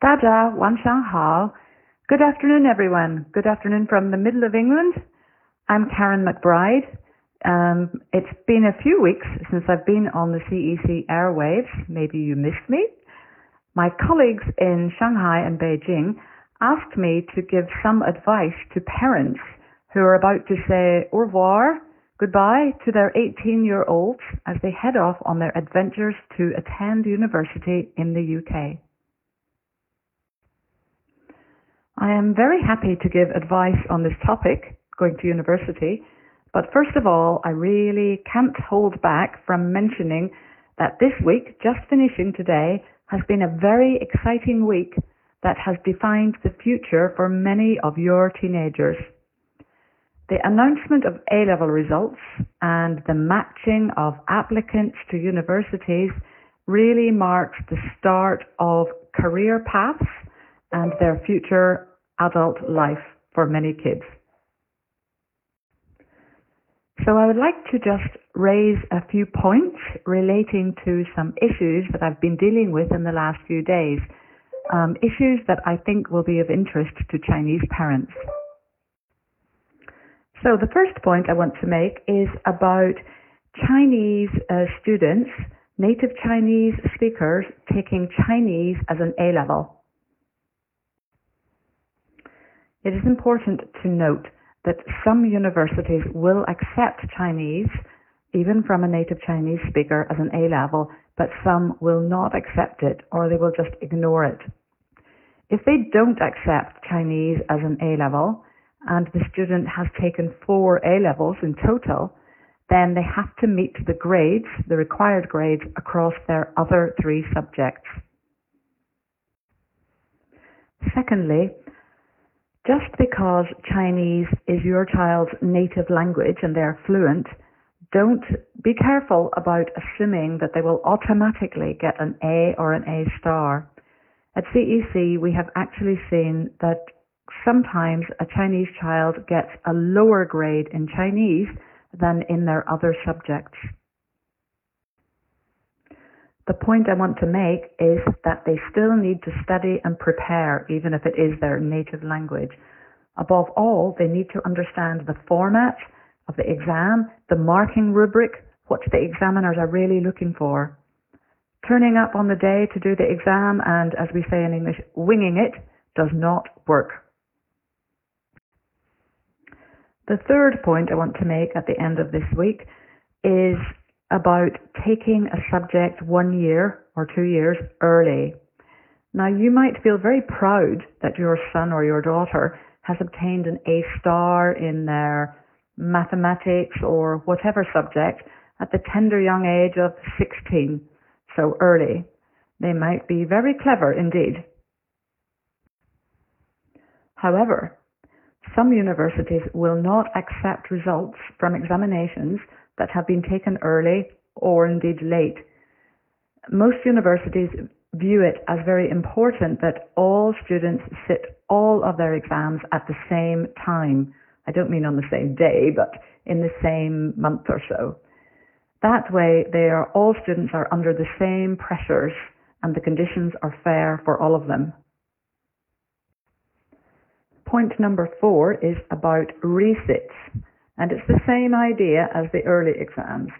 Daja, Wanshang Hao. Good afternoon, everyone. Good afternoon from the middle of England. I'm Karen McBride. Um, it's been a few weeks since I've been on the CEC airwaves. Maybe you missed me. My colleagues in Shanghai and Beijing asked me to give some advice to parents who are about to say au revoir, goodbye to their 18 year olds as they head off on their adventures to attend university in the UK. I am very happy to give advice on this topic, going to university, but first of all, I really can't hold back from mentioning that this week, just finishing today, has been a very exciting week that has defined the future for many of your teenagers. The announcement of A-level results and the matching of applicants to universities really marks the start of career paths and their future adult life for many kids. So I would like to just raise a few points relating to some issues that I've been dealing with in the last few days. Um, issues that I think will be of interest to Chinese parents. So the first point I want to make is about Chinese uh, students, native Chinese speakers, taking Chinese as an A level. It is important to note that some universities will accept Chinese, even from a native Chinese speaker, as an A level, but some will not accept it or they will just ignore it. If they don't accept Chinese as an A level, and the student has taken four A levels in total, then they have to meet the grades, the required grades, across their other three subjects. Secondly, just because Chinese is your child's native language and they're fluent, don't be careful about assuming that they will automatically get an A or an A star. At CEC, we have actually seen that sometimes a Chinese child gets a lower grade in Chinese than in their other subjects. The point I want to make is that they still need to study and prepare, even if it is their native language. Above all, they need to understand the format of the exam, the marking rubric, what the examiners are really looking for. Turning up on the day to do the exam and, as we say in English, winging it does not work. The third point I want to make at the end of this week is about taking a subject one year or two years early. Now, you might feel very proud that your son or your daughter has obtained an A star in their mathematics or whatever subject at the tender young age of 16, so early. They might be very clever indeed. However, some universities will not accept results from examinations that have been taken early or indeed late. Most universities view it as very important that all students sit all of their exams at the same time. I don't mean on the same day, but in the same month or so. That way, they are, all students are under the same pressures and the conditions are fair for all of them. Point number four is about resits. And it's the same idea as the early exams.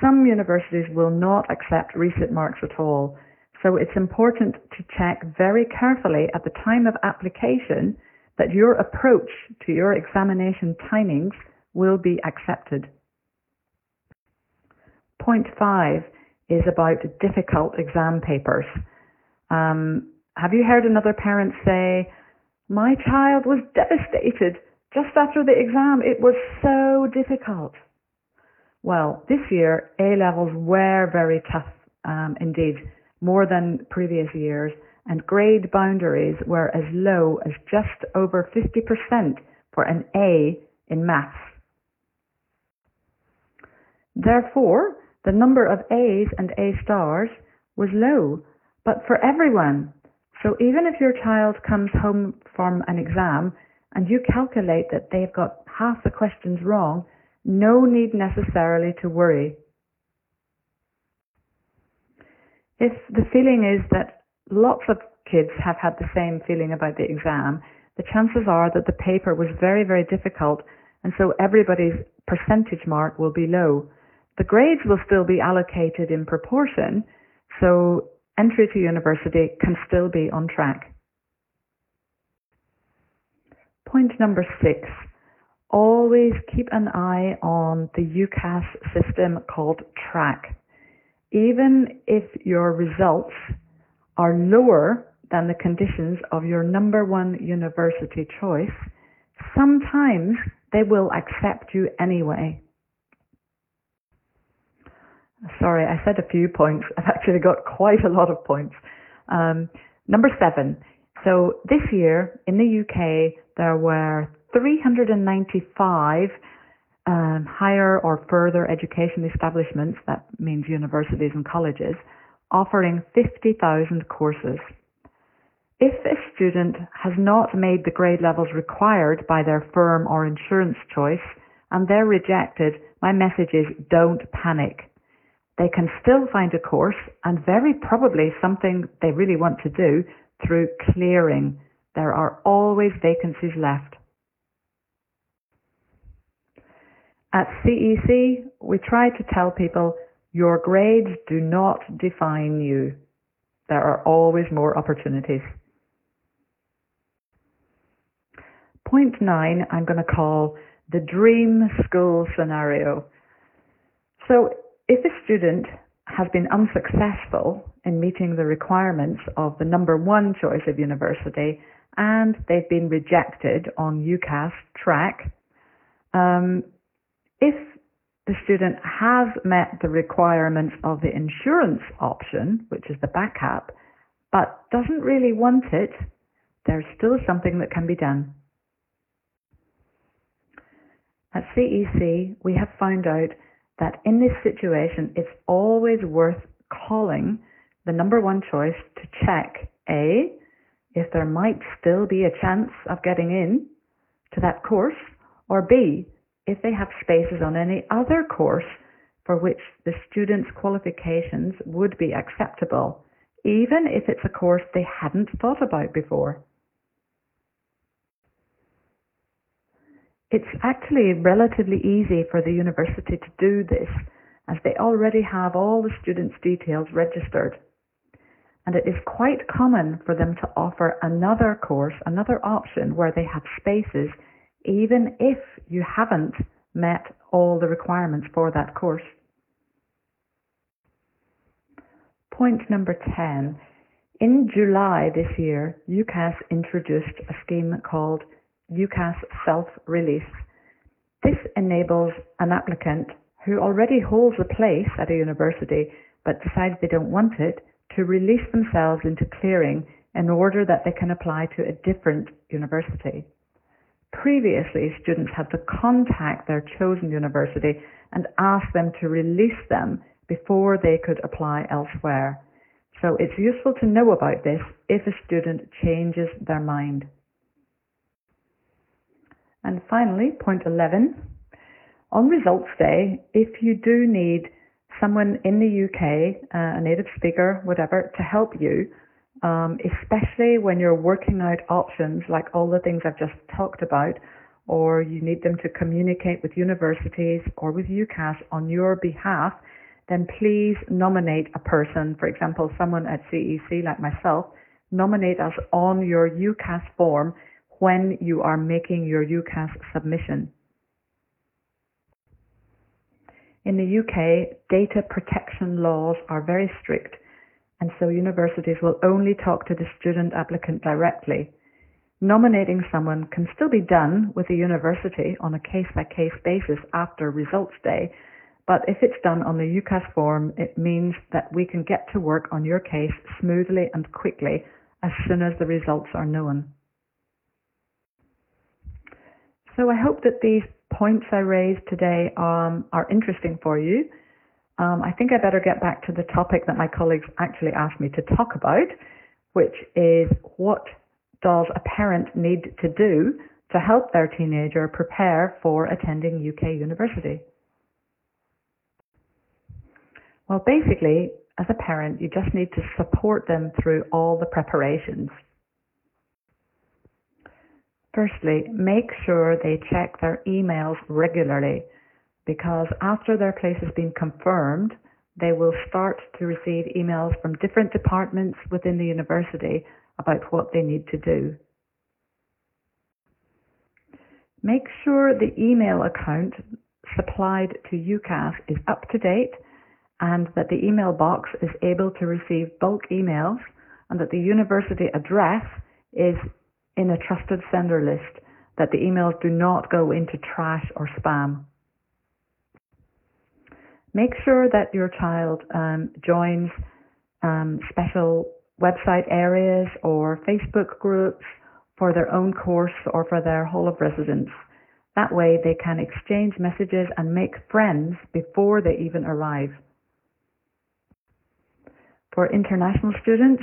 Some universities will not accept resit marks at all. So it's important to check very carefully at the time of application that your approach to your examination timings will be accepted. Point five is about difficult exam papers. Um, have you heard another parent say, my child was devastated just after the exam, it was so difficult. Well, this year, A levels were very tough um, indeed, more than previous years, and grade boundaries were as low as just over 50% for an A in maths. Therefore, the number of A's and A stars was low, but for everyone. So even if your child comes home from an exam and you calculate that they've got half the questions wrong, no need necessarily to worry. If the feeling is that lots of kids have had the same feeling about the exam, the chances are that the paper was very, very difficult, and so everybody's percentage mark will be low. The grades will still be allocated in proportion, so entry to university can still be on track. Point number six, always keep an eye on the UCAS system called track. Even if your results are lower than the conditions of your number one university choice, sometimes they will accept you anyway. Sorry, I said a few points. I've actually got quite a lot of points. Um, number seven. So this year in the UK, there were 395 um, higher or further education establishments, that means universities and colleges, offering 50,000 courses. If a student has not made the grade levels required by their firm or insurance choice and they're rejected, my message is don't panic. They can still find a course and very probably something they really want to do through clearing. There are always vacancies left. At CEC, we try to tell people your grades do not define you. There are always more opportunities. Point nine, I'm going to call the dream school scenario. So if a student has been unsuccessful in meeting the requirements of the number one choice of university and they've been rejected on UCAS track. um, if the student has met the requirements of the insurance option, which is the backup, but doesn't really want it, there's still something that can be done. At CEC, we have found out that in this situation, it's always worth calling the number one choice to check A, if there might still be a chance of getting in to that course, or B, if they have spaces on any other course for which the student's qualifications would be acceptable, even if it's a course they hadn't thought about before. It's actually relatively easy for the university to do this as they already have all the students' details registered. And it is quite common for them to offer another course, another option where they have spaces even if you haven't met all the requirements for that course. Point number 10. In July this year, UCAS introduced a scheme called UCAS Self-Release. This enables an applicant who already holds a place at a university but decides they don't want it to release themselves into clearing in order that they can apply to a different university. Previously, students had to contact their chosen university and ask them to release them before they could apply elsewhere. So it's useful to know about this if a student changes their mind. And finally, point 11. On results day, if you do need someone in the UK, uh, a native speaker, whatever, to help you, um, especially when you're working out options like all the things I've just talked about, or you need them to communicate with universities or with UCAS on your behalf, then please nominate a person, for example, someone at CEC like myself, nominate us on your UCAS form when you are making your UCAS submission. In the UK, data protection laws are very strict and so universities will only talk to the student applicant directly. Nominating someone can still be done with the university on a case by case basis after results day, but if it's done on the UCAS form, it means that we can get to work on your case smoothly and quickly as soon as the results are known. So I hope that these points I raised today um, are interesting for you. Um, I think I better get back to the topic that my colleagues actually asked me to talk about, which is what does a parent need to do to help their teenager prepare for attending UK university? Well, basically, as a parent, you just need to support them through all the preparations. Firstly, make sure they check their emails regularly because after their place has been confirmed, they will start to receive emails from different departments within the university about what they need to do. Make sure the email account supplied to UCAS is up to date and that the email box is able to receive bulk emails and that the university address is in a trusted sender list, that the emails do not go into trash or spam. Make sure that your child um, joins um, special website areas or Facebook groups for their own course or for their whole of residence. That way they can exchange messages and make friends before they even arrive. For international students,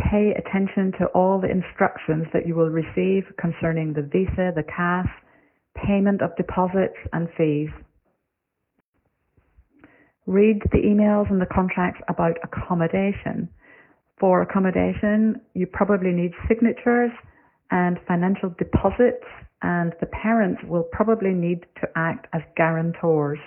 pay attention to all the instructions that you will receive concerning the visa, the CAS, payment of deposits and fees. Read the emails and the contracts about accommodation. For accommodation, you probably need signatures and financial deposits, and the parents will probably need to act as guarantors.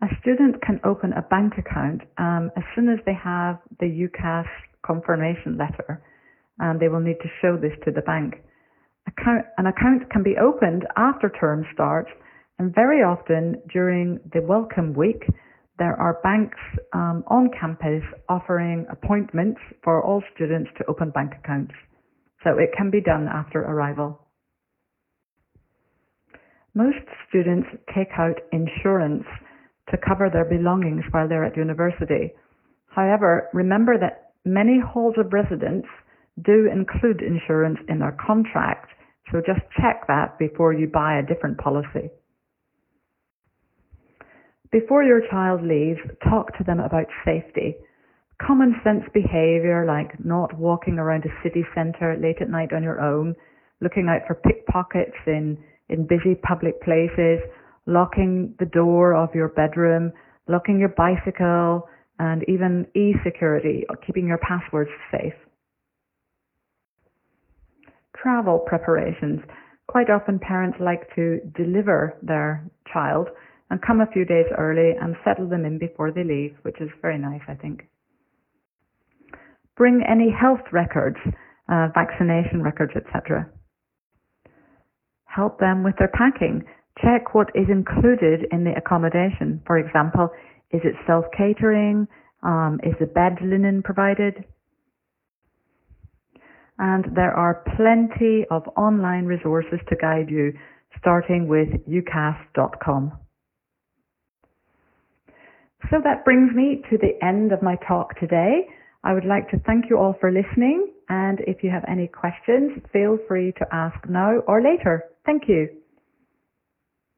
A student can open a bank account um, as soon as they have the UCAS confirmation letter, and they will need to show this to the bank. Account, an account can be opened after term starts, and very often during the welcome week, there are banks um, on campus offering appointments for all students to open bank accounts. So it can be done after arrival. Most students take out insurance to cover their belongings while they're at university. However, remember that many halls of residence do include insurance in their contract, so just check that before you buy a different policy. Before your child leaves, talk to them about safety. Common sense behavior like not walking around a city centre late at night on your own, looking out for pickpockets in, in busy public places, locking the door of your bedroom, locking your bicycle, and even e-security, keeping your passwords safe. Travel preparations. Quite often parents like to deliver their child and come a few days early and settle them in before they leave, which is very nice, I think. Bring any health records, uh, vaccination records, etc. Help them with their packing. Check what is included in the accommodation. For example, is it self-catering? Um, is the bed linen provided? And there are plenty of online resources to guide you, starting with ucas.com. So that brings me to the end of my talk today. I would like to thank you all for listening, and if you have any questions, feel free to ask now or later. Thank you.